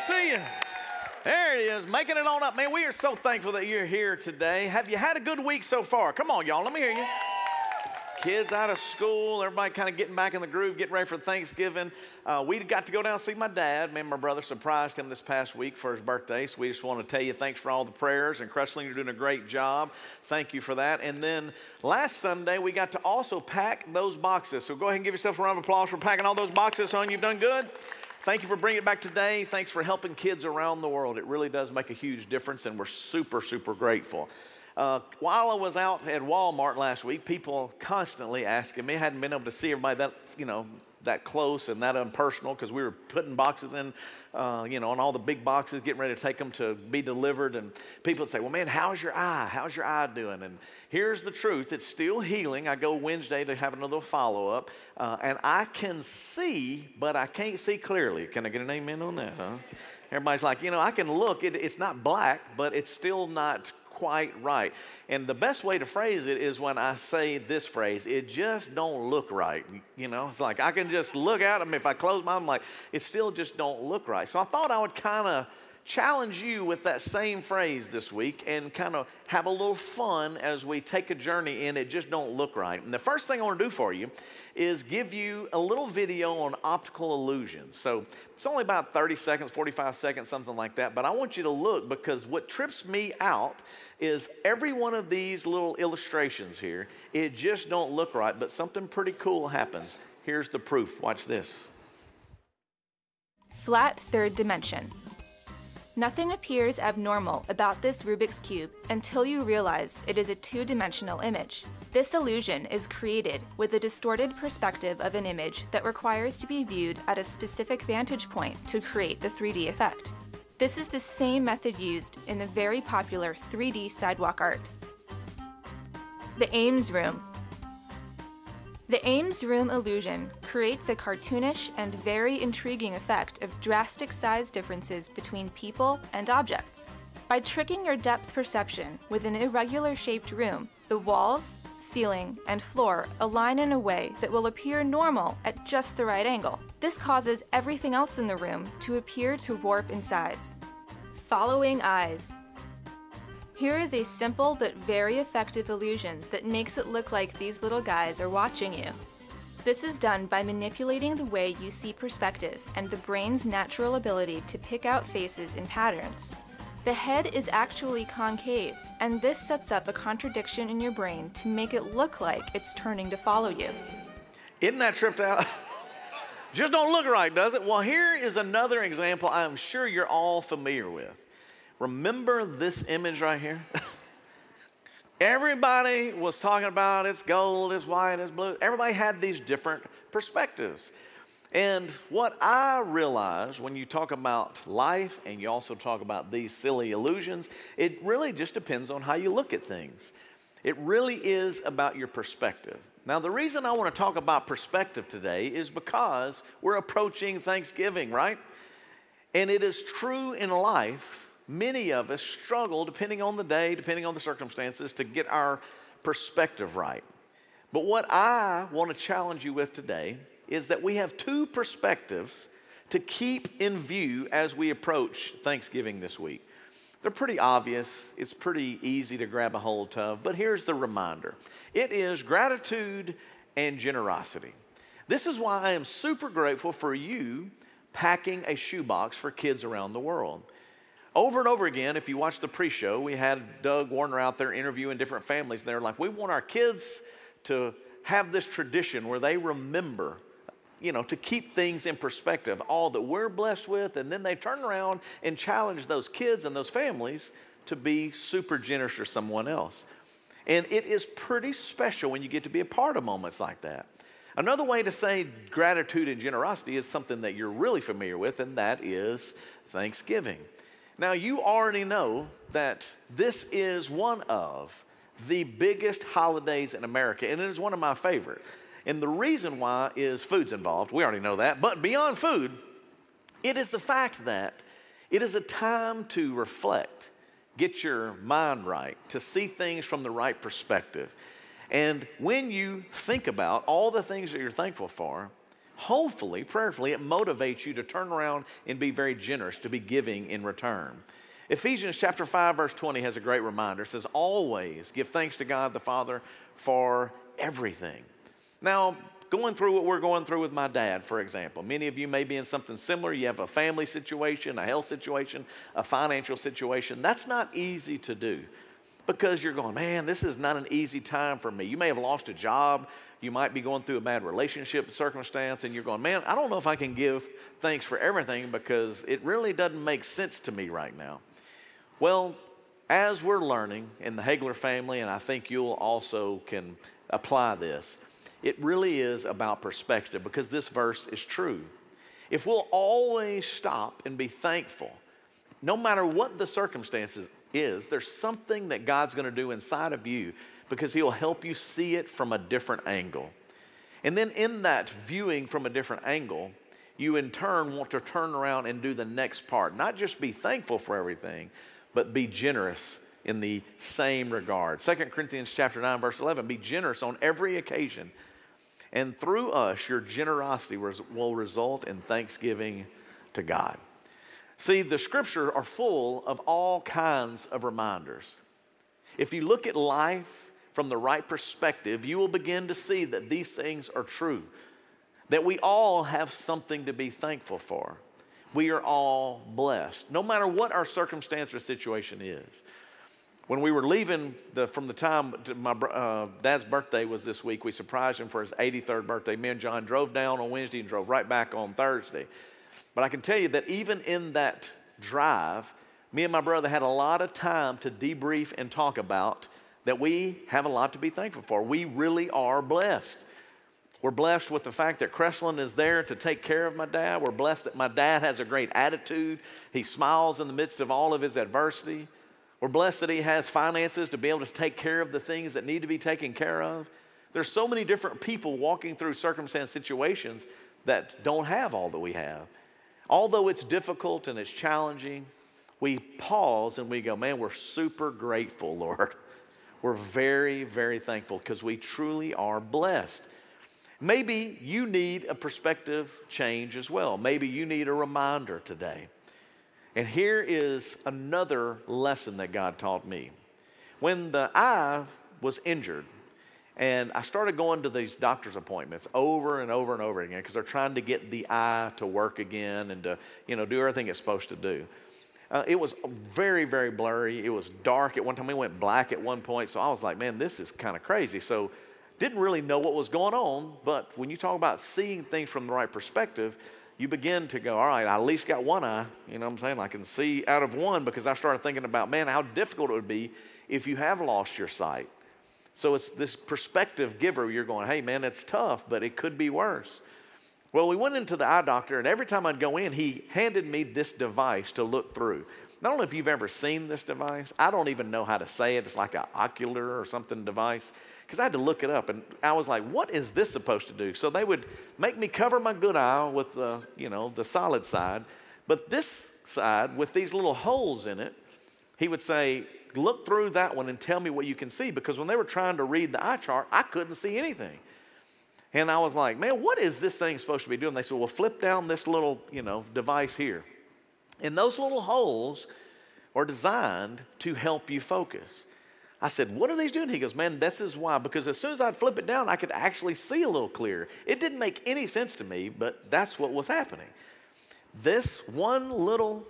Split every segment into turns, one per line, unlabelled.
see you. There it is, making it on up. Man, we are so thankful that you're here today. Have you had a good week so far? Come on, y'all. Let me hear you. Kids out of school, everybody kind of getting back in the groove, getting ready for Thanksgiving. Uh, we got to go down and see my dad. Me and my brother surprised him this past week for his birthday. So we just want to tell you thanks for all the prayers. And Crestland, you're doing a great job. Thank you for that. And then last Sunday, we got to also pack those boxes. So go ahead and give yourself a round of applause for packing all those boxes, son. You've done good. Thank you for bringing it back today. Thanks for helping kids around the world. It really does make a huge difference, and we're super, super grateful. Uh, while I was out at Walmart last week, people constantly asking me, I hadn't been able to see everybody that, you know, that close and that impersonal because we were putting boxes in, uh, you know, and all the big boxes, getting ready to take them to be delivered. And people would say, Well, man, how's your eye? How's your eye doing? And here's the truth it's still healing. I go Wednesday to have another follow up, uh, and I can see, but I can't see clearly. Can I get an amen on that, huh? Everybody's like, you know, I can look, it, it's not black, but it's still not quite right. And the best way to phrase it is when I say this phrase, it just don't look right. You know, it's like I can just look at them. If I close my eyes, I'm like, it still just don't look right. So I thought I would kind of challenge you with that same phrase this week and kind of have a little fun as we take a journey in it just don't look right. And the first thing I want to do for you is give you a little video on optical illusions. So it's only about 30 seconds, 45 seconds, something like that, but I want you to look because what trips me out is every one of these little illustrations here, it just don't look right, but something pretty cool happens. Here's the proof. Watch this.
Flat third dimension. Nothing appears abnormal about this Rubik's Cube until you realize it is a two-dimensional image. This illusion is created with a distorted perspective of an image that requires to be viewed at a specific vantage point to create the 3D effect. This is the same method used in the very popular 3D sidewalk art. The Ames Room the Ames Room illusion creates a cartoonish and very intriguing effect of drastic size differences between people and objects. By tricking your depth perception with an irregular shaped room, the walls, ceiling, and floor align in a way that will appear normal at just the right angle. This causes everything else in the room to appear to warp in size. Following eyes. Here is a simple but very effective illusion that makes it look like these little guys are watching you. This is done by manipulating the way you see perspective and the brain's natural ability to pick out faces and patterns. The head is actually concave, and this sets up a contradiction in your brain to make it look like it's turning to follow you.
Isn't that tripped out? Just don't look right, does it? Well, here is another example I'm sure you're all familiar with. Remember this image right here? Everybody was talking about it's gold, it's white, it's blue. Everybody had these different perspectives. And what I realize when you talk about life and you also talk about these silly illusions, it really just depends on how you look at things. It really is about your perspective. Now, the reason I want to talk about perspective today is because we're approaching Thanksgiving, right? And it is true in life many of us struggle, depending on the day, depending on the circumstances, to get our perspective right. But what I want to challenge you with today is that we have two perspectives to keep in view as we approach Thanksgiving this week. They're pretty obvious, it's pretty easy to grab a hold of, but here's the reminder it is gratitude and generosity. This is why I am super grateful for you packing a shoebox for kids around the world. Over and over again, if you watch the pre show, we had Doug Warner out there interviewing different families. They're like, we want our kids to have this tradition where they remember, you know, to keep things in perspective, all that we're blessed with. And then they turn around and challenge those kids and those families to be super generous for someone else. And it is pretty special when you get to be a part of moments like that. Another way to say gratitude and generosity is something that you're really familiar with, and that is Thanksgiving. Now, you already know that this is one of the biggest holidays in America, and it is one of my favorite. And the reason why is food's involved. We already know that. But beyond food, it is the fact that it is a time to reflect, get your mind right, to see things from the right perspective. And when you think about all the things that you're thankful for, hopefully, prayerfully, it motivates you to turn around and be very generous, to be giving in return. Ephesians chapter 5 verse 20 has a great reminder. It says always give thanks to God the Father for everything. Now, going through what we're going through with my dad, for example. Many of you may be in something similar. You have a family situation, a health situation, a financial situation. That's not easy to do because you're going, man, this is not an easy time for me. You may have lost a job. You might be going through a bad relationship circumstance, and you're going, man, I don't know if I can give thanks for everything because it really doesn't make sense to me right now. Well, as we're learning in the Hagler family, and I think you'll also can apply this, it really is about perspective because this verse is true. If we'll always stop and be thankful, no matter what the circumstances is, there's something that God's going to do inside of you because He'll help you see it from a different angle. And then in that viewing from a different angle, you in turn want to turn around and do the next part. Not just be thankful for everything, but be generous in the same regard. 2 Corinthians chapter 9 verse 11, be generous on every occasion. And through us your generosity will result in thanksgiving to God. See, the scriptures are full of all kinds of reminders. If you look at life from the right perspective, you will begin to see that these things are true. That we all have something to be thankful for we are all blessed, no matter what our circumstance or situation is. When we were leaving the, from the time my uh, dad's birthday was this week, we surprised him for his 83rd birthday. Me and John drove down on Wednesday and drove right back on Thursday. But I can tell you that even in that drive, me and my brother had a lot of time to debrief and talk about that we have a lot to be thankful for. We really are blessed. We're blessed with the fact that Crestland is there to take care of my dad. We're blessed that my dad has a great attitude. He smiles in the midst of all of his adversity. We're blessed that he has finances to be able to take care of the things that need to be taken care of. There's so many different people walking through circumstance situations that don't have all that we have. Although it's difficult and it's challenging, we pause and we go, man, we're super grateful, Lord. We're very, very thankful because we truly are blessed. Maybe you need a perspective change as well. Maybe you need a reminder today. And here is another lesson that God taught me. When the eye was injured, and I started going to these doctor's appointments over and over and over again because they're trying to get the eye to work again and to, you know, do everything it's supposed to do. Uh, it was very, very blurry. It was dark at one time. It went black at one point. So I was like, man, this is kind of crazy. So didn't really know what was going on, but when you talk about seeing things from the right perspective, you begin to go, all right, I at least got one eye. You know what I'm saying? I can see out of one because I started thinking about, man, how difficult it would be if you have lost your sight. So it's this perspective giver. You're going, hey, man, it's tough, but it could be worse. Well, we went into the eye doctor, and every time I'd go in, he handed me this device to look through. I don't know if you've ever seen this device. I don't even know how to say it. It's like an ocular or something device because I had to look it up, and I was like, "What is this supposed to do?" So they would make me cover my good eye with the, you know, the solid side, but this side with these little holes in it, he would say, "Look through that one and tell me what you can see." Because when they were trying to read the eye chart, I couldn't see anything. And I was like, man, what is this thing supposed to be doing? They said, well, flip down this little, you know, device here. And those little holes are designed to help you focus. I said, What are these doing? He goes, Man, this is why. Because as soon as I'd flip it down, I could actually see a little clearer. It didn't make any sense to me, but that's what was happening. This one little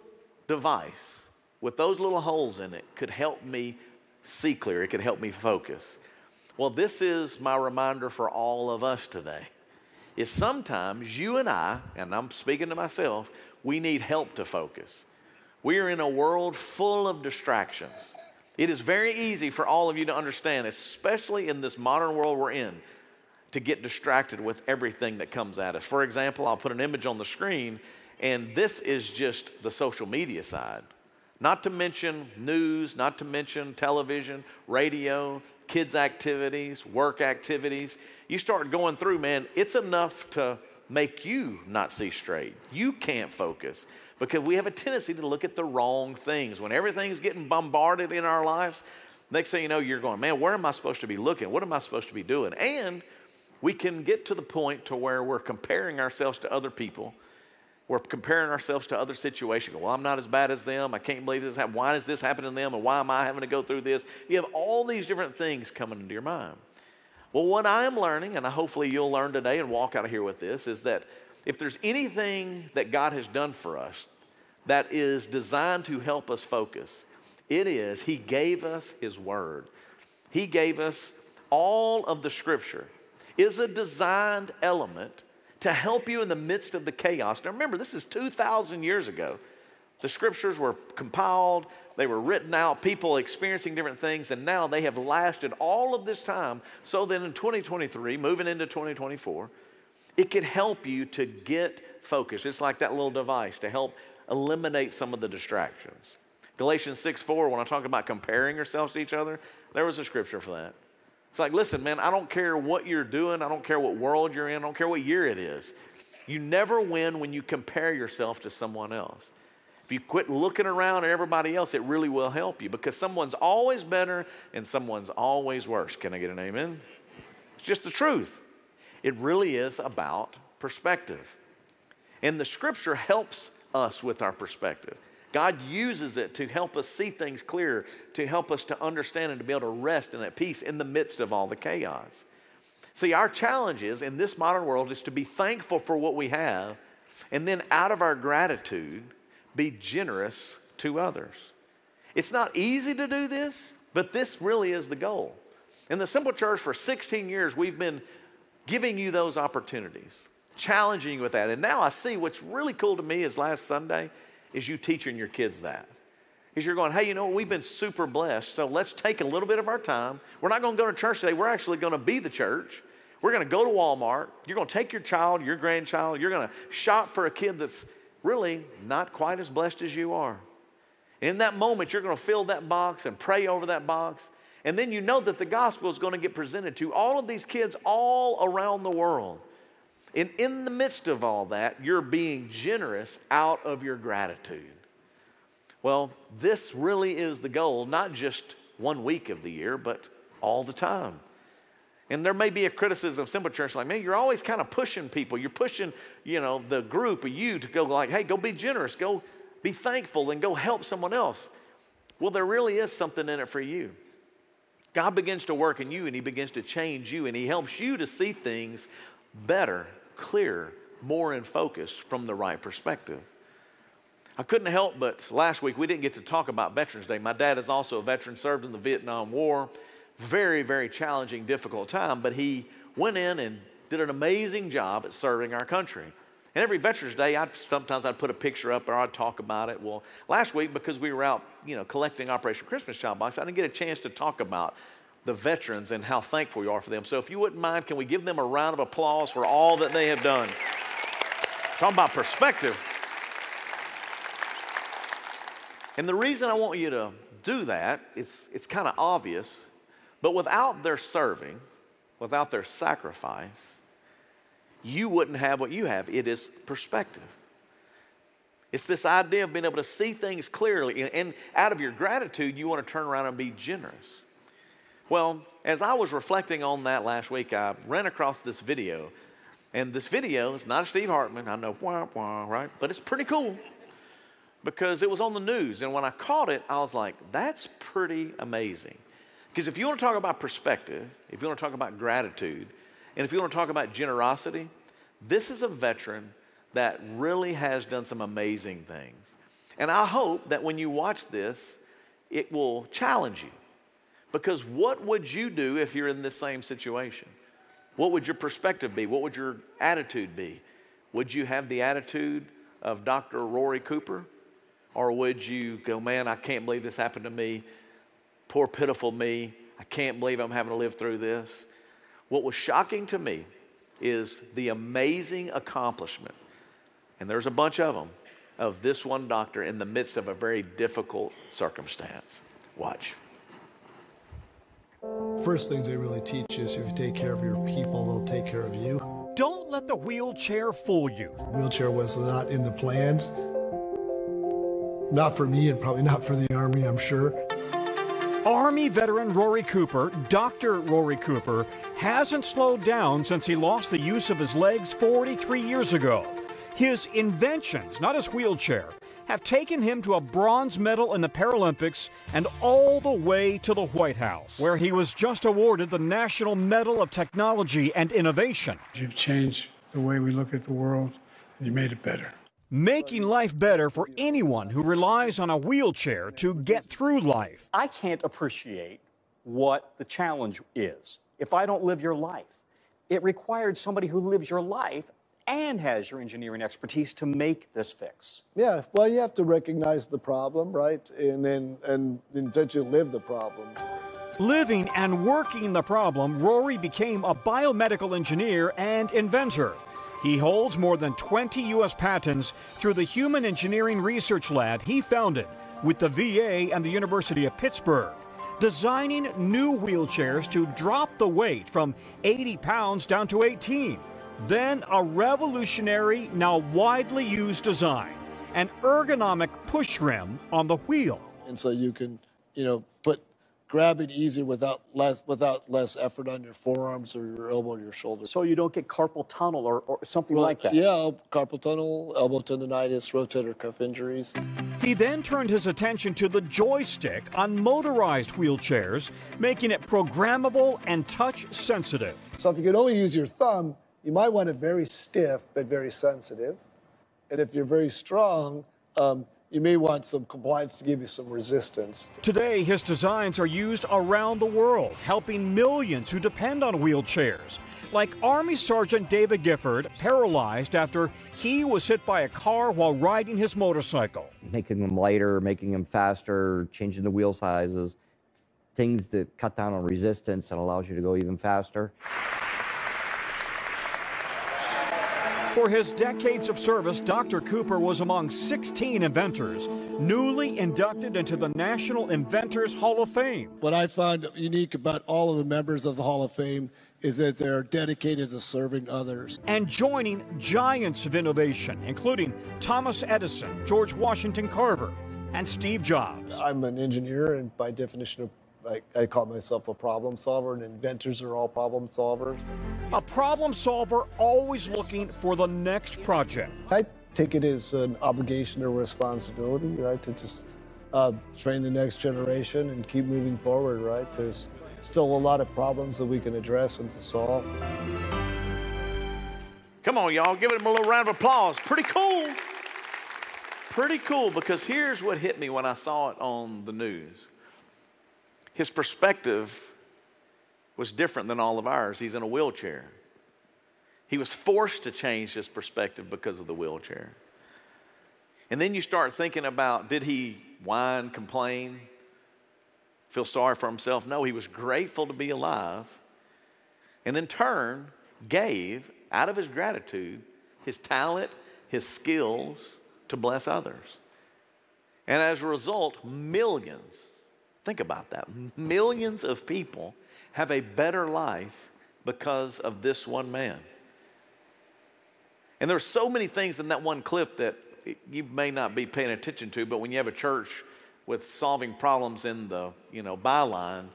device with those little holes in it could help me see clear, it could help me focus. Well, this is my reminder for all of us today. Is sometimes you and I, and I'm speaking to myself, we need help to focus. We are in a world full of distractions. It is very easy for all of you to understand, especially in this modern world we're in, to get distracted with everything that comes at us. For example, I'll put an image on the screen, and this is just the social media side. Not to mention news, not to mention television, radio, kids' activities, work activities. You start going through, man, it's enough to make you not see straight. You can't focus because we have a tendency to look at the wrong things. When everything's getting bombarded in our lives, next thing you know, you're going, man, where am I supposed to be looking? What am I supposed to be doing? And we can get to the point to where we're comparing ourselves to other people. We're comparing ourselves to other situations. Well, I'm not as bad as them. I can't believe this happened. Why is this happening to them? And why am I having to go through this? You have all these different things coming into your mind. Well, what I am learning, and hopefully you'll learn today and walk out of here with this, is that if there's anything that God has done for us that is designed to help us focus, it is He gave us His Word. He gave us all of the Scripture is a designed element to help you in the midst of the chaos. Now remember, this is 2,000 years ago. The scriptures were compiled, they were written out, people experiencing different things, and now they have lasted all of this time so that in 2023, moving into 2024, it can help you to get focused. It's like that little device to help eliminate some of the distractions. Galatians 6 4, when I talk about comparing yourselves to each other, there was a scripture for that. It's like, listen, man, I don't care what you're doing. I don't care what world you're in. I don't care what year it is. You never win when you compare yourself to someone else. If you quit looking around at everybody else, it really will help you because someone's always better and someone's always worse. Can I get an amen? It's just the truth. It really is about perspective. And the scripture helps us with our perspective. God uses it to help us see things clearer, to help us to understand and to be able to rest in that peace in the midst of all the chaos. See, our challenge is in this modern world is to be thankful for what we have, and then out of our gratitude, be generous to others. It's not easy to do this, but this really is the goal. In the Simple Church for 16 years, we've been giving you those opportunities, challenging you with that. And now I see what's really cool to me is last Sunday, is you teaching your kids that. Is you're going, hey, you know, what? we've been super blessed, so let's take a little bit of our time. We're not going to go to church today. We're actually going to be the church. We're going to go to Walmart. You're going to take your child, your grandchild. You're going to shop for a kid that's really not quite as blessed as you are. And in that moment, you're going to fill that box and pray over that box. And then you know that the gospel is going to get presented to all of these kids all around the world. And in the midst of all that, you're being generous out of your gratitude. Well, this really is the goal, not just one week of the year, but all the time. And there may be a criticism of Simple Church like, man, you're always kind of pushing people. You're pushing, you know, the group of you to go like, hey, go be generous, go be thankful, and go help someone else. Well, there really is something in it for you. God begins to work in you and He begins to change you and He helps you to see things better clear, more in focus from the right perspective. I couldn't help but last week we didn't get to talk about Veterans Day. My dad is also a veteran, served in the Vietnam War. Very, very challenging, difficult time, but he went in and did an amazing job at serving our country. And every Veterans Day, I'd, sometimes I'd put a picture up or I'd talk about it. Well, last week, because we were out, you know, collecting Operation Christmas Child Box, I didn't get a chance to talk about the veterans and how thankful you are for them. So, if you wouldn't mind, can we give them a round of applause for all that they have done? Talking about perspective. And the reason I want you to do that, it's, it's kind of obvious, but without their serving, without their sacrifice, you wouldn't have what you have. It is perspective. It's this idea of being able to see things clearly. And out of your gratitude, you want to turn around and be generous. Well, as I was reflecting on that last week, I ran across this video. And this video is not a Steve Hartman. I know, wah, wah, right? But it's pretty cool because it was on the news. And when I caught it, I was like, that's pretty amazing. Because if you want to talk about perspective, if you want to talk about gratitude, and if you want to talk about generosity, this is a veteran that really has done some amazing things. And I hope that when you watch this, it will challenge you. Because what would you do if you're in this same situation? What would your perspective be? What would your attitude be? Would you have the attitude of Dr. Rory Cooper? Or would you go, man, I can't believe this happened to me. Poor, pitiful me. I can't believe I'm having to live through this. What was shocking to me is the amazing accomplishment, and there's a bunch of them, of this one doctor in the midst of a very difficult circumstance. Watch.
First things they really teach is if you take care of your people, they'll take care of you.
Don't let the wheelchair fool you.
Wheelchair was not in the plans. Not for me and probably not for the Army, I'm sure.
Army veteran Rory Cooper, Dr. Rory Cooper, hasn't slowed down since he lost the use of his legs 43 years ago. His inventions, not his wheelchair, have taken him to a bronze medal in the Paralympics and all the way to the White House, where he was just awarded the National Medal of Technology and Innovation.
You've changed the way we look at the world, and you made it better.
Making life better for anyone who relies on a wheelchair to get through life.
I can't appreciate what the challenge is if I don't live your life. It required somebody who lives your life and has your engineering expertise to make this fix.
Yeah, well, you have to recognize the problem, right? And then, and then that you live the problem.
Living and working the problem, Rory became a biomedical engineer and inventor. He holds more than 20 U.S. patents through the Human Engineering Research Lab he founded with the VA and the University of Pittsburgh, designing new wheelchairs to drop the weight from 80 pounds down to 18. Then a revolutionary, now widely used design an ergonomic push rim on the wheel.
And so you can, you know, put grab it easier without less without less effort on your forearms or your elbow or your shoulder.
So you don't get carpal tunnel or, or something
Well,
like that.
Yeah, carpal tunnel, elbow tendonitis, rotator cuff injuries.
He then turned his attention to the joystick on motorized wheelchairs, making it programmable and touch sensitive.
So if you could only use your thumb, you might want it very stiff but very sensitive. And if you're very strong, um, you may want some compliance to give you some resistance.
Today, his designs are used around the world, helping millions who depend on wheelchairs. Like Army Sergeant David Gifford, paralyzed after he was hit by a car while riding his motorcycle.
making them lighter, making them faster, changing the wheel sizes, things that cut down on resistance and allows you to go even faster.
For his decades of service, Dr. Cooper was among 16 inventors newly inducted into the National Inventors Hall of Fame.
What I find unique about all of the members of the Hall of Fame is that they're dedicated to serving others.
and joining giants of innovation, including Thomas Edison, George Washington Carver, and Steve Jobs.
I'm an engineer, and by definition, of, I, I call myself a problem solver, and inventors are all problem solvers.
A problem solver always looking for the next project.
I take it as an obligation or responsibility, right, to just uh, train the next generation and keep moving forward, right? There's still a lot of problems that we can address and to solve.
Come on, y'all, give him a little round of applause. Pretty cool. Pretty cool because here's what hit me when I saw it on the news. His perspective was different than all of ours. He's in a wheelchair. He was forced to change his perspective because of the wheelchair. And then you start thinking about did he whine, complain, feel sorry for himself? No, he was grateful to be alive and in turn gave out of his gratitude his talent, his skills to bless others. And as a result, millions, think about that, millions of people have a better life because of this one man. And there are so many things in that one clip that you may not be paying attention to, but when you have a church with solving problems in the, you know, byline,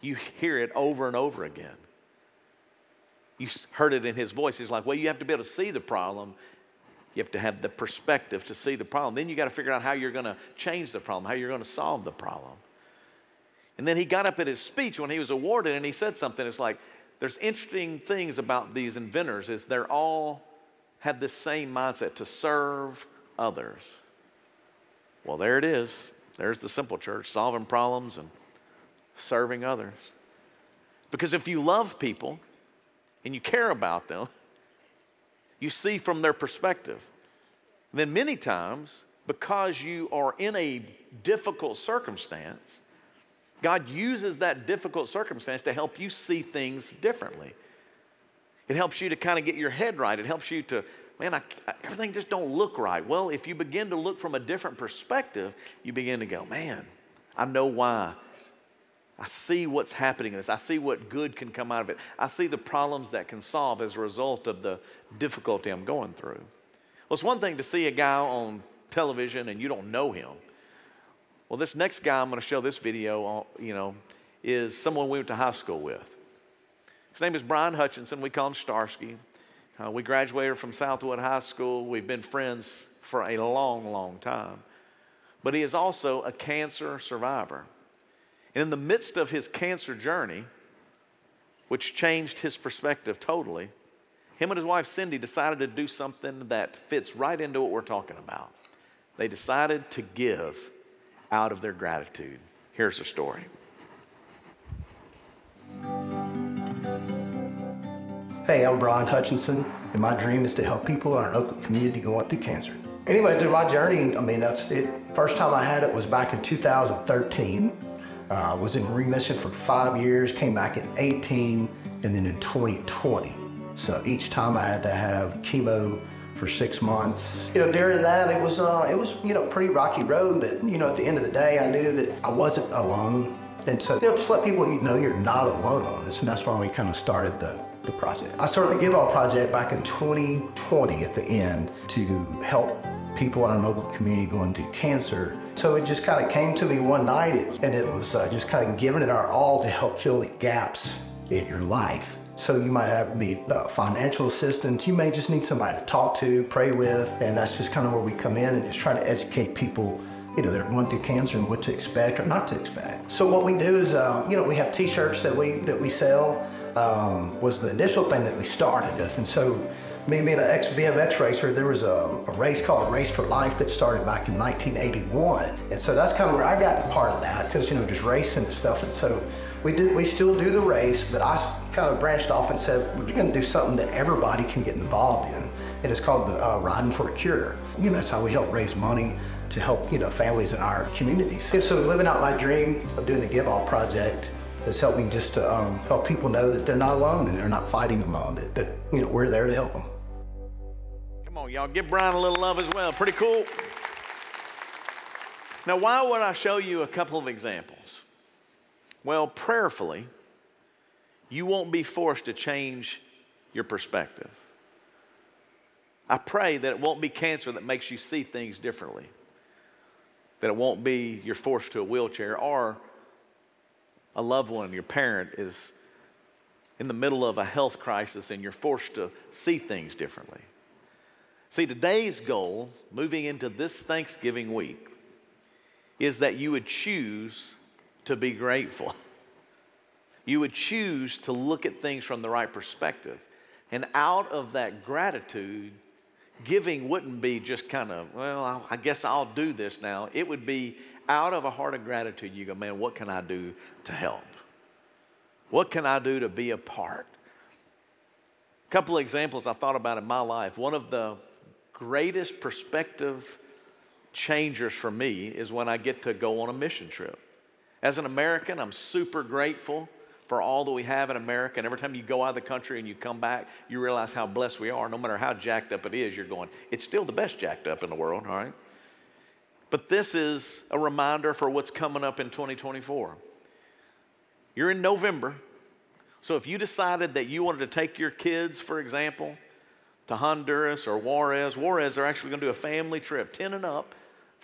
you hear it over and over again. You heard it in his voice. He's like, well, you have to be able to see the problem. You have to have the perspective to see the problem. Then you got to figure out how you're going to change the problem, how you're going to solve the problem. And then he got up at his speech when he was awarded and he said something. It's like, there's interesting things about these inventors is they're all have this same mindset to serve others. Well, there it is. There's the simple church, solving problems and serving others. Because if you love people and you care about them, you see from their perspective. Then many times, because you are in a difficult circumstance, God uses that difficult circumstance to help you see things differently. It helps you to kind of get your head right. It helps you to, man, I, I- everything just don't look right. Well, if you begin to look from a different perspective, you begin to go, man, I know why. I see what's happening in this. I see what good can come out of it. I see the problems that can solve as a result of the difficulty I'm going through. Well, it's one thing to see a guy on television and you don't know him. Well, this next guy I'm going to show this video, you know, is someone we went to high school with. His name is Brian Hutchinson. We call him Starsky. Uh, we graduated from Southwood High School. We've been friends for a long, long time. But he is also a cancer survivor. And in the midst of his cancer journey, which changed his perspective totally, him and his wife Cindy decided to do something that fits right into what we're talking about. They decided to give out of their gratitude. Here's the story.
Hey, I'm Brian Hutchinson, and my dream is to help people in our local community going through cancer. Anyway, through my journey, I mean, that's it. First time I had it was back in 2013. I uh, was in remission for five years, came back in 18, and then in 2020. So each time I had to have chemo for six months. You know, during that, it was, uh, it was, you know, pretty rocky road, but, you know, at the end of the day, I knew that I wasn't alone. And so, you know, just let people know you're not alone on this, and that's why we kind of started the the project. I started the Give All Project back in 2020 at the end to help people in our local community going through cancer. So it just kind of came to me one night and it was uh, just kind of giving it our all to help fill the gaps in your life. So you might have need uh, financial assistance. You may just need somebody to talk to, pray with, and that's just kind of where we come in and just try to educate people you know, that are going through cancer and what to expect or not to expect. So what we do is, uh, you know, we have T-shirts that we that we sell um, was the initial thing that we started with. And so, me being an ex BMX racer, there was a, a, race called Race for Life that started back in 1981. And so that's kind of where I got part of that because, you know, just racing and stuff. And so we did, we still do the race, but I kind of branched off and said, we're going to do something that everybody can get involved in. And it's called the uh, Riding for a Cure. You know, that's how we help raise money to help, you know, families in our communities. And so living out my dream of doing the Give All Project has helped me just to um, help people know that they're not alone and they're not fighting alone, that, that, you know, we're there to help them.
Come on, y'all, give Brian a little love as well. Pretty cool. Now, why would I show you a couple of examples? Well, prayerfully, you won't be forced to change your perspective. I pray that it won't be cancer that makes you see things differently, that it won't be you're forced to a wheelchair or a loved one, your parent is in the middle of a health crisis and you're forced to see things differently. See, today's goal, moving into this Thanksgiving week, is that you would choose to be grateful. You would choose to look at things from the right perspective. And out of that gratitude, giving wouldn't be just kind of, well, I guess I'll do this now. It would be out of a heart of gratitude, you go, man, what can I do to help? What can I do to be a part? A couple of examples I thought about in my life. One of the greatest perspective changers for me is when I get to go on a mission trip. As an American, I'm super grateful for all that we have in America. And every time you go out of the country and you come back, you realize how blessed we are. No matter how jacked up it is, you're going, it's still the best jacked up in the world, all right? But this is a reminder for what's coming up in 2024. You're in November. So if you decided that you wanted to take your kids, for example, to Honduras or Juarez, Juarez, they're actually going to do a family trip, 10 and up.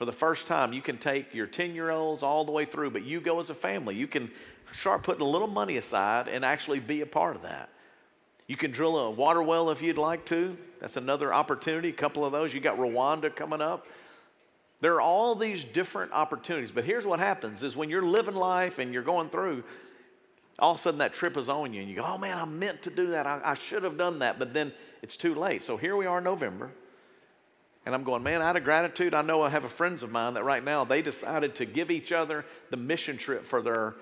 For the first time, you can take your 10 year olds all the way through, but you go as a family. You can start putting a little money aside and actually be a part of that. You can drill a water well if you'd like to. That's another opportunity. A couple of those. You got Rwanda coming up. There are all these different opportunities, but here's what happens is when you're living life and you're going through, all of a sudden that trip is on you and you go, oh man, I meant to do that. I, I should have done that, but then it's too late. So here we are in November. And I'm going, man, out of gratitude, I know I have a friends of mine that right now they decided to give each other the mission trip for their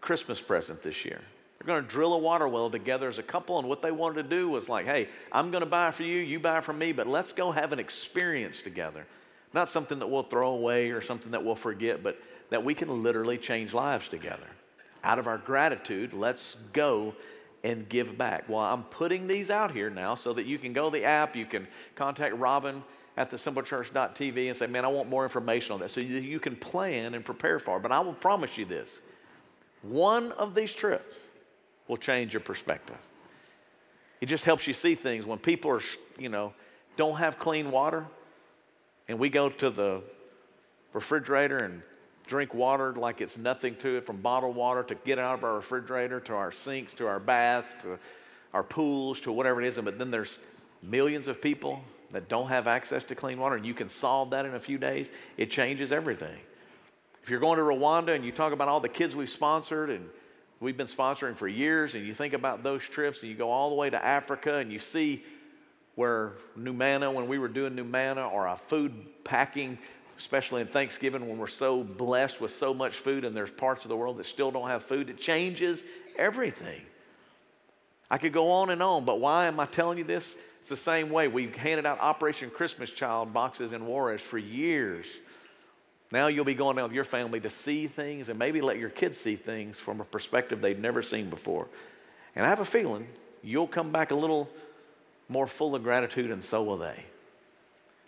Christmas present this year. They're going to drill a water well together as a couple, and what they wanted to do was like, hey, I'm going to buy for you, you buy for me, but let's go have an experience together. Not something that we'll throw away or something that we'll forget, but that we can literally change lives together. Out of our gratitude, let's go and give back. Well, I'm putting these out here now so that you can go to the app, you can contact Robin at the simplechurch.tv and say, man, I want more information on that. So you, you can plan and prepare for it. But I will promise you this one of these trips will change your perspective. It just helps you see things when people are, you know, don't have clean water and we go to the refrigerator and drink water like it's nothing to it, from bottled water to get out of our refrigerator to our sinks to our baths to our pools to whatever it is. But then there's millions of people that don't have access to clean water, and you can solve that in a few days. It changes everything. If you're going to Rwanda and you talk about all the kids we've sponsored and we've been sponsoring for years, and you think about those trips and you go all the way to Africa and you see where Numana, when we were doing Numana, or a food packing, especially in Thanksgiving when we're so blessed with so much food and there's parts of the world that still don't have food, it changes everything. I could go on and on, but why am I telling you this? It's the same way. We've handed out Operation Christmas Child boxes in Juarez for years. Now you'll be going out with your family to see things and maybe let your kids see things from a perspective they've never seen before. And I have a feeling you'll come back a little more full of gratitude, and so will they.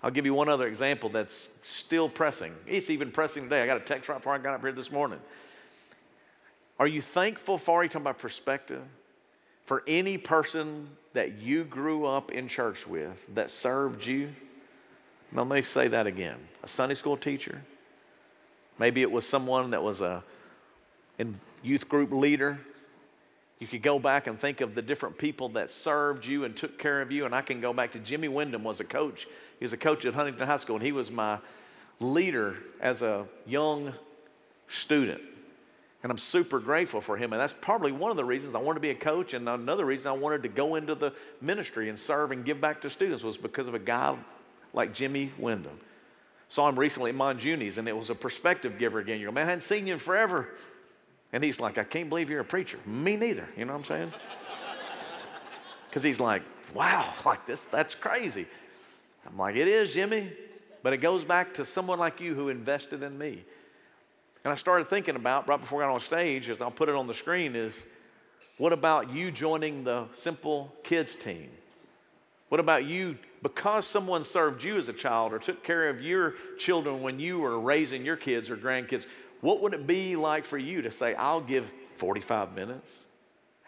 I'll give you one other example that's still pressing. It's even pressing today. I got a text right before I got up here this morning. Are you thankful for, you talking about perspective, for any person that you grew up in church with that served you? Let me say that again. A Sunday school teacher. Maybe it was someone that was a youth group leader you could go back and think of the different people that served you and took care of you. And I can go back to Jimmy Wyndham was a coach. He was a coach at Huntington High School, and he was my leader as a young student. And I'm super grateful for him. And that's probably one of the reasons I wanted to be a coach. And another reason I wanted to go into the ministry and serve and give back to students was because of a guy like Jimmy Wyndham. Saw him recently at Monjuni's, and it was a perspective giver again. You go, man, I hadn't seen you in forever. And he's like, I can't believe you're a preacher. Me neither. You know what I'm saying? Because he's like, wow, like this, that's crazy. I'm like, it is, Jimmy. But it goes back to someone like you who invested in me. And I started thinking about, right before I got on stage, as I'll put it on the screen, is what about you joining the Simple Kids team? What about you, because someone served you as a child or took care of your children when you were raising your kids or grandkids? What would it be like for you to say, I'll give 45 minutes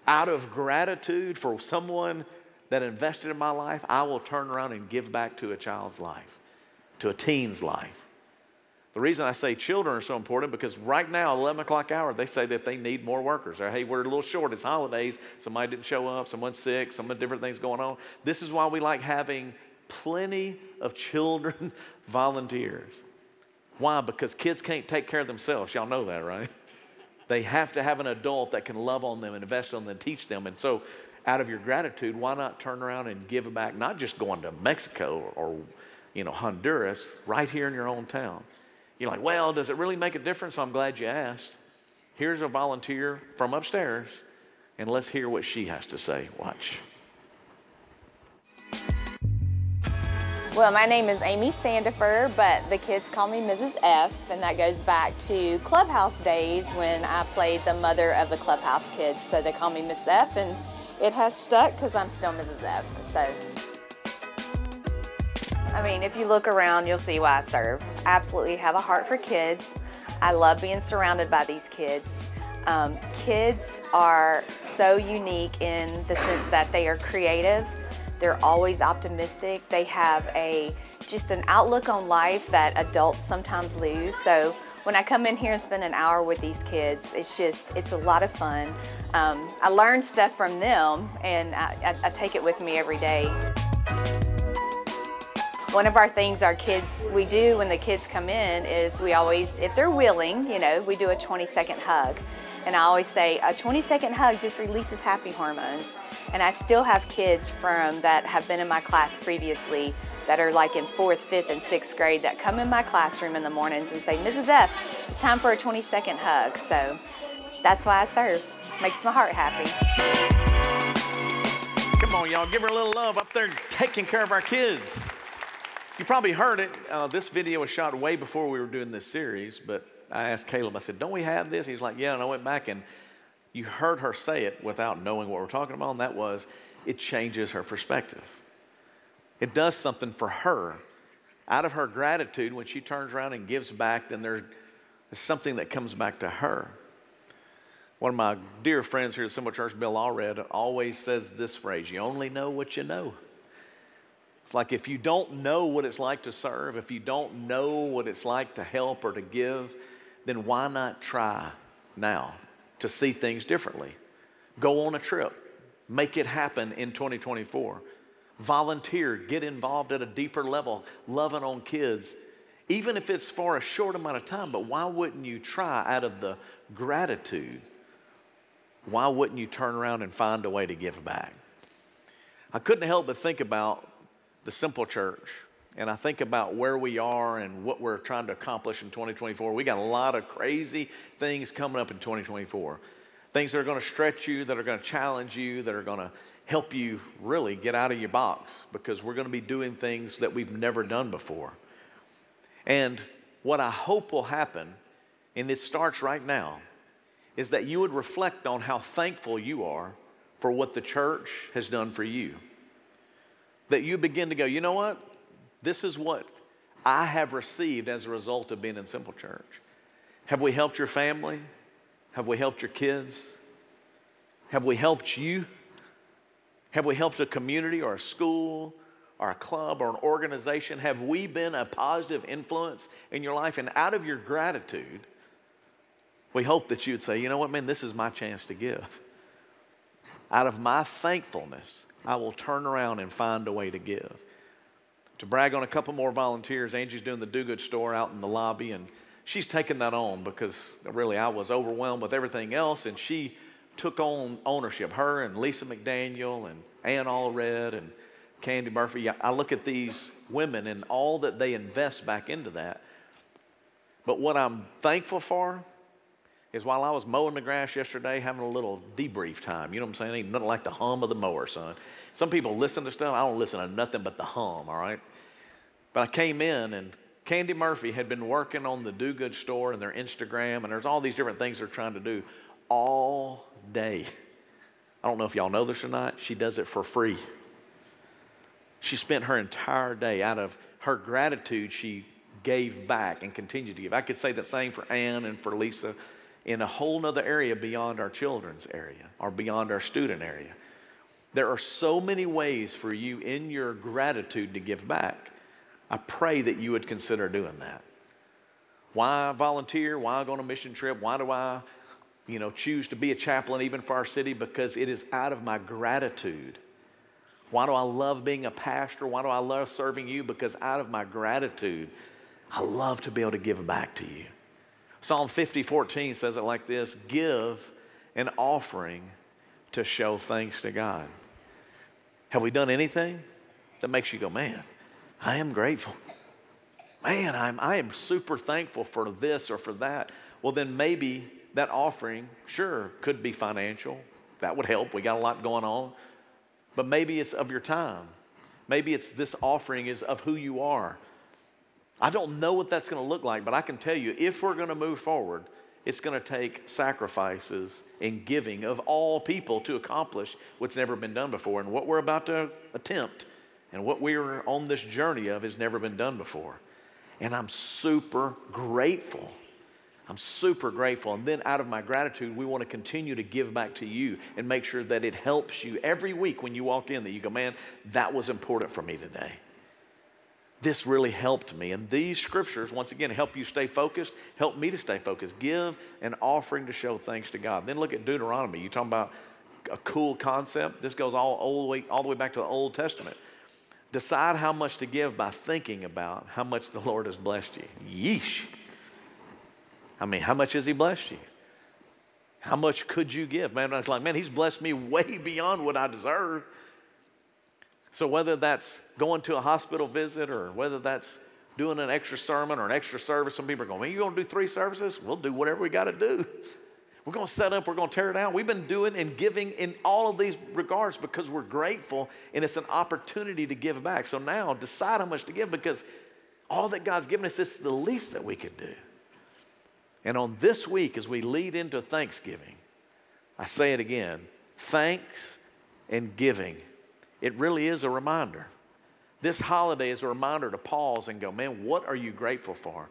out of gratitude for someone that invested in my life? I will turn around and give back to a child's life, to a teen's life. The reason I say children are so important because right now, 11 o'clock hour, they say that they need more workers. Or, hey, we're a little short. It's holidays. Somebody didn't show up. Someone's sick. Some of different things going on. This is why we like having plenty of children volunteers. Why? Because kids can't take care of themselves. Y'all know that, right? They have to have an adult that can love on them and invest on them and teach them. And so, out of your gratitude, why not turn around and give back, not just going to Mexico or, you know, Honduras, right here in your own town? You're like, well, does it really make a difference? I'm glad you asked. Here's a volunteer from upstairs, and let's hear what she has to say. Watch.
Well, my name is Amy Sandifer, but the kids call me Mrs. F, and that goes back to Clubhouse days when I played the mother of the Clubhouse kids. So they call me Miss F, and it has stuck because I'm still Mrs. F. So, I mean, if you look around, you'll see why I serve. I absolutely have a heart for kids. I love being surrounded by these kids. Um, kids are so unique in the sense that they are creative they're always optimistic. They have a just an outlook on life that adults sometimes lose. So when I come in here and spend an hour with these kids, it's just, it's a lot of fun. Um, I learn stuff from them and I, I, I take it with me every day. One of our things our kids, we do when the kids come in is we always, if they're willing, you know, we do a 20 second hug. And I always say a 20 second hug just releases happy hormones. And I still have kids from that have been in my class previously that are like in fourth, fifth, and sixth grade that come in my classroom in the mornings and say, Mrs. F, it's time for a 20 second hug. So that's why I serve. Makes my heart happy.
Come on, y'all, give her a little love up there taking care of our kids. You probably heard it. Uh, this video was shot way before we were doing this series, but I asked Caleb, I said, Don't we have this? He's like, Yeah. And I went back and you heard her say it without knowing what we're talking about, and that was it changes her perspective. It does something for her. Out of her gratitude, when she turns around and gives back, then there's something that comes back to her. One of my dear friends here at Simple Church, Bill Allred, always says this phrase You only know what you know. It's like if you don't know what it's like to serve, if you don't know what it's like to help or to give, then why not try now to see things differently? Go on a trip, make it happen in 2024. Volunteer, get involved at a deeper level, loving on kids, even if it's for a short amount of time. But why wouldn't you try out of the gratitude? Why wouldn't you turn around and find a way to give back? I couldn't help but think about the simple church and I think about where we are and what we're trying to accomplish in 2024, we got a lot of crazy things coming up in 2024. Things that are going to stretch you, that are going to challenge you, that are going to help you really get out of your box because we're going to be doing things that we've never done before. And what I hope will happen, and it starts right now, is that you would reflect on how thankful you are for what the church has done for you. That you begin to go, you know what? This is what I have received as a result of being in Simple Church. Have we helped your family? Have we helped your kids? Have we helped you? Have we helped a community or a school or a club or an organization? Have we been a positive influence in your life? And out of your gratitude, we hope that you would say, you know what, man, this is my chance to give. Out of my thankfulness, I will turn around and find a way to give to brag on a couple more volunteers. Angie's doing the do good store out in the lobby, and she's taken that on because really I was overwhelmed with everything else, and she took on ownership. Her and Lisa McDaniel and Ann Allred and Candy Murphy. I look at these women and all that they invest back into that. But what I'm thankful for is while I was mowing the grass yesterday, having a little debrief time. You know what I'm saying? Ain't nothing like the hum of the mower, son. Some people listen to stuff. I don't listen to nothing but the hum, all right? But I came in and Candy Murphy had been working on the Do Good store and their Instagram, and there's all these different things they're trying to do all day. I don't know if y'all know this or not. She does it for free. She spent her entire day out of her gratitude, she gave back and continued to give. I could say the same for Ann and for Lisa in a whole nother area beyond our children's area or beyond our student area. There are so many ways for you in your gratitude to give back. I pray that you would consider doing that. Why volunteer? Why go on a mission trip? Why do I, you know, choose to be a chaplain even for our city? Because it is out of my gratitude. Why do I love being a pastor? Why do I love serving you? Because out of my gratitude, I love to be able to give back to you. Psalm 50, 14 says it like this Give an offering to show thanks to God. Have we done anything that makes you go, man, I am grateful. Man, I'm, I am super thankful for this or for that. Well, then maybe that offering, sure, could be financial. That would help. We got a lot going on. But maybe it's of your time. Maybe it's this offering is of who you are. I don't know what that's going to look like, but I can tell you if we're going to move forward, it's going to take sacrifices and giving of all people to accomplish what's never been done before. And what we're about to attempt and what we're on this journey of has never been done before. And I'm super grateful. I'm super grateful. And then out of my gratitude, we want to continue to give back to you and make sure that it helps you every week when you walk in that you go, man, that was important for me today. This really helped me. And these scriptures, once again, help you stay focused, help me to stay focused. Give an offering to show thanks to God. Then look at Deuteronomy. You're talking about a cool concept? This goes all, all, the way, all the way back to the Old Testament. Decide how much to give by thinking about how much the Lord has blessed you. Yeesh. I mean, how much has He blessed you? How much could you give? Man, it's like, man, He's blessed me way beyond what I deserve. So, whether that's going to a hospital visit or whether that's doing an extra sermon or an extra service, some people are going, man, You're going to do three services? We'll do whatever we got to do. We're going to set up, we're going to tear it down. We've been doing and giving in all of these regards because we're grateful and it's an opportunity to give back. So now decide how much to give because all that God's given us is the least that we could do. And on this week, as we lead into Thanksgiving, I say it again thanks and giving. It really is a reminder. This holiday is a reminder to pause and go, man, what are you grateful for?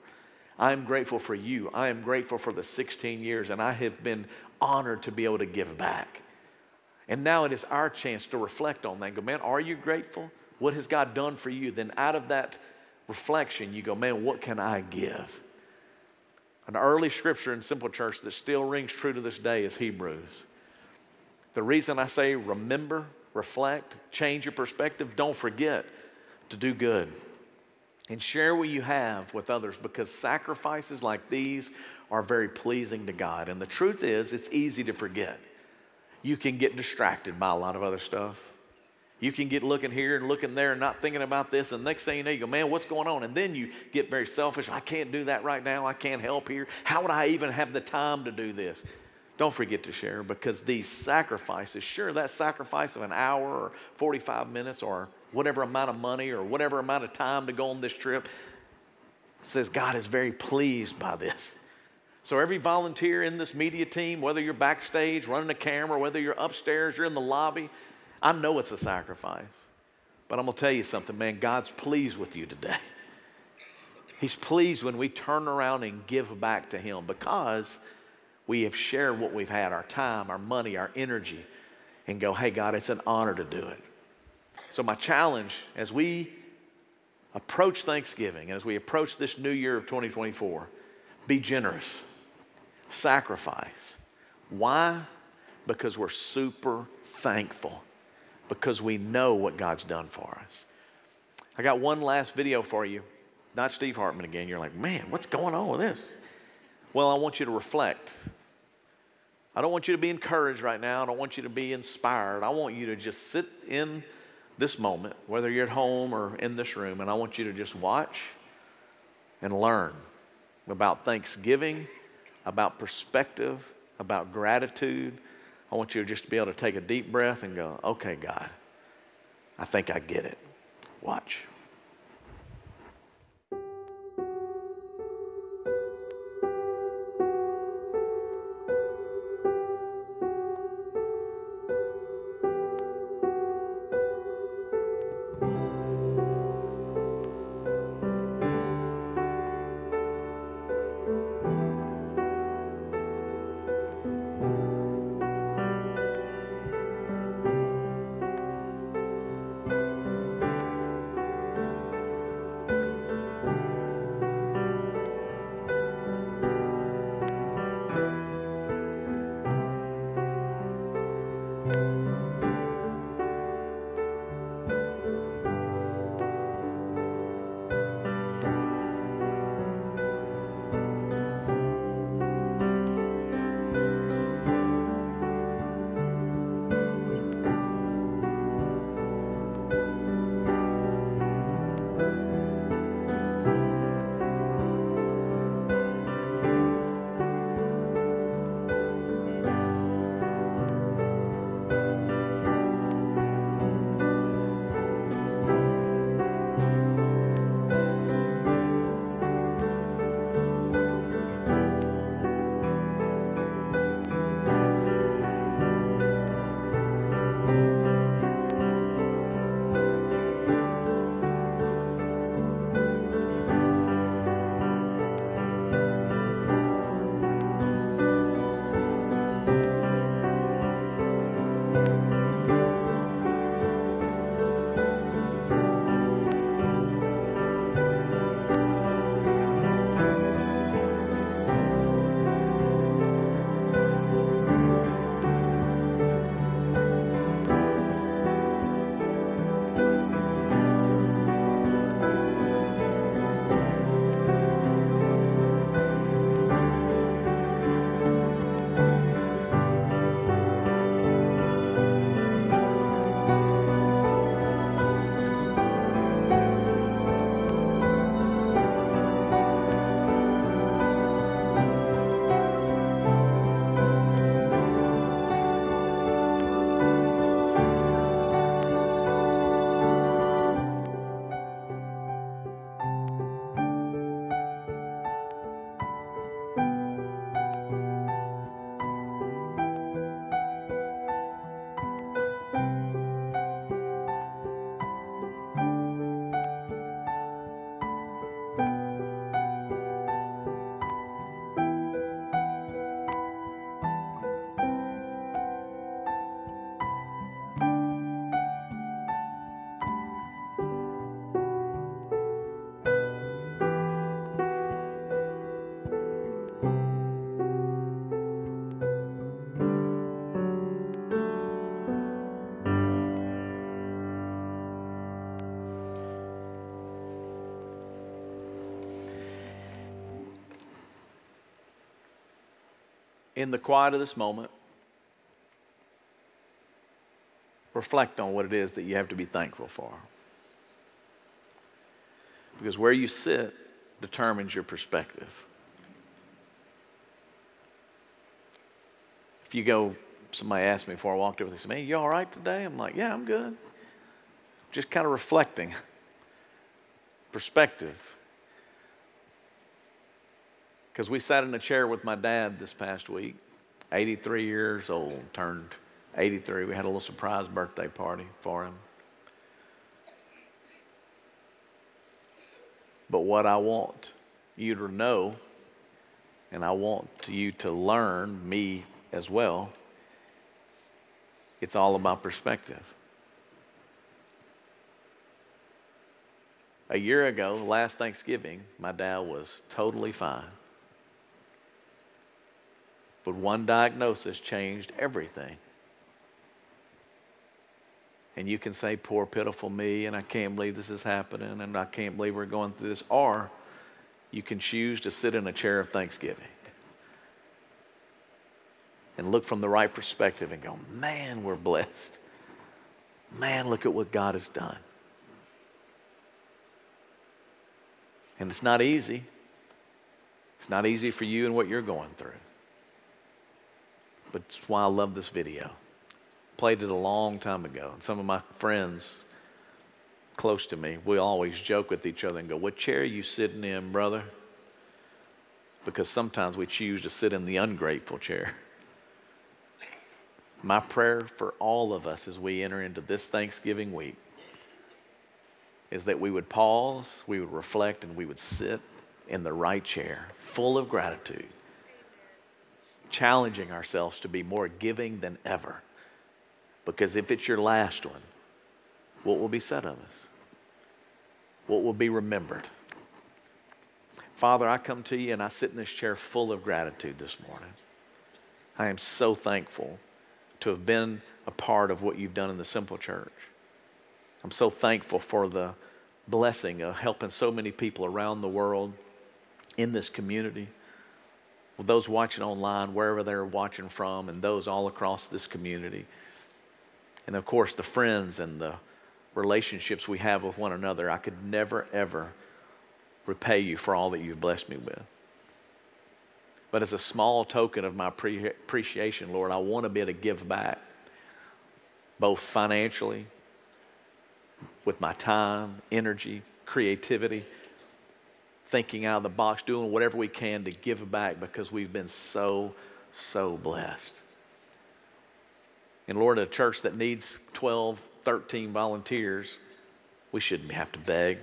I am grateful for you. I am grateful for the 16 years, and I have been honored to be able to give back. And now it is our chance to reflect on that and go, man, are you grateful? What has God done for you? Then out of that reflection, you go, man, what can I give? An early scripture in Simple Church that still rings true to this day is Hebrews. The reason I say remember, reflect, change your perspective, don't forget to do good and share what you have with others because sacrifices like these are very pleasing to God. And the truth is, it's easy to forget. You can get distracted by a lot of other stuff. You can get looking here and looking there and not thinking about this. And next thing you know, you go, man, what's going on? And then you get very selfish. I can't do that right now. I can't help here. How would I even have the time to do this? Don't forget to share because these sacrifices, sure, that sacrifice of an hour or 45 minutes or whatever amount of money or whatever amount of time to go on this trip, says God is very pleased by this. So, every volunteer in this media team, whether you're backstage running a camera, whether you're upstairs, you're in the lobby, I know it's a sacrifice. But I'm going to tell you something, man. God's pleased with you today. He's pleased when we turn around and give back to Him because we have shared what we've had our time, our money, our energy and go, hey, God, it's an honor to do it. So, my challenge as we approach Thanksgiving, and as we approach this new year of 2024, be generous, sacrifice. Why? Because we're super thankful, because we know what God's done for us. I got one last video for you. Not Steve Hartman again. You're like, man, what's going on with this? Well, I want you to reflect I don't want you to be encouraged right now. I don't want you to be inspired. I want you to just sit in this moment, whether you're at home or in this room, and I want you to just watch and learn about thanksgiving, about perspective, about gratitude. I want you to just be able to take a deep breath and go, okay, God, I think I get it. Watch. In the quiet of this moment, reflect on what it is that you have to be thankful for. Because where you sit determines your perspective. If you go, somebody asked me before I walked over, they said, Man, you all right today? I'm like, Yeah, I'm good. Just kind of reflecting. Perspective. Because we sat in a chair with my dad this past week, 83 years old, turned 83. We had a little surprise birthday party for him. But what I want you to know, and I want you to learn, me as well, it's all about perspective. A year ago, last Thanksgiving, my dad was totally fine. But one diagnosis changed everything. And you can say, Poor, pitiful me, and I can't believe this is happening, and I can't believe we're going through this. Or you can choose to sit in a chair of thanksgiving and look from the right perspective and go, Man, we're blessed. Man, look at what God has done. And it's not easy. It's not easy for you and what you're going through. But it's why I love this video. Played it a long time ago. And some of my friends close to me, we always joke with each other and go, What chair are you sitting in, brother? Because sometimes we choose to sit in the ungrateful chair. My prayer for all of us as we enter into this Thanksgiving week is that we would pause, we would reflect, and we would sit in the right chair, full of gratitude, challenging ourselves to be more giving than ever. Because if it's your last one, what will be said of us? What will be remembered? Father, I come to you and I sit in this chair full of gratitude this morning. I am so thankful to have been a part of what you've done in the Simple Church. I'm so thankful for the blessing of helping so many people around the world in this community. Those watching online, wherever they're watching from, and those all across this community. And of course, the friends and the relationships we have with one another. I could never, ever repay you for all that you've blessed me with. But as a small token of my appreciation, Lord, I want to be able to give back, both financially, with my time, energy, creativity, thinking out of the box, doing whatever we can to give back because we've been so, so blessed. And Lord, a church that needs 12, 13 volunteers, we shouldn't have to beg.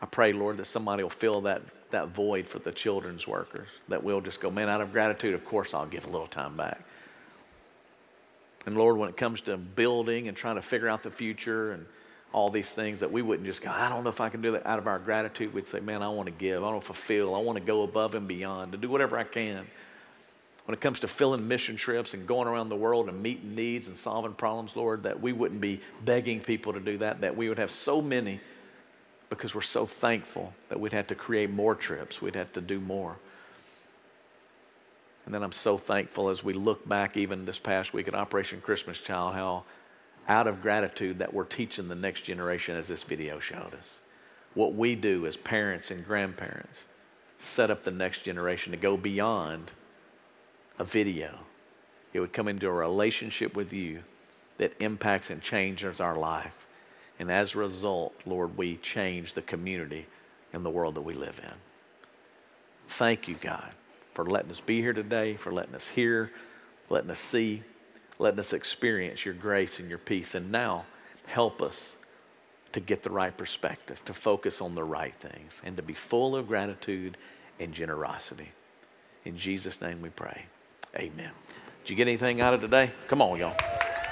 I pray, Lord, that somebody will fill that that void for the children's workers. That we'll just go, man, out of gratitude, of course, I'll give a little time back. And Lord, when it comes to building and trying to figure out the future and all these things, that we wouldn't just go, I don't know if I can do that out of our gratitude. We'd say, man, I want to give. I want to fulfill. I want to go above and beyond, to do whatever I can. When it comes to filling mission trips and going around the world and meeting needs and solving problems, Lord, that we wouldn't be begging people to do that, that we would have so many because we're so thankful that we'd have to create more trips, we'd have to do more. And then I'm so thankful as we look back, even this past week at Operation Christmas Child, how out of gratitude that we're teaching the next generation, as this video showed us. What we do as parents and grandparents, set up the next generation to go beyond a video. It would come into a relationship with you that impacts and changes our life. And as a result, Lord, we change the community and the world that we live in. Thank you, God, for letting us be here today, for letting us hear, letting us see, letting us experience your grace and your peace. And now, help us to get the right perspective, to focus on the right things, and to be full of gratitude and generosity. In Jesus' name we pray. Amen. Did you get anything out of today? Come on, y'all.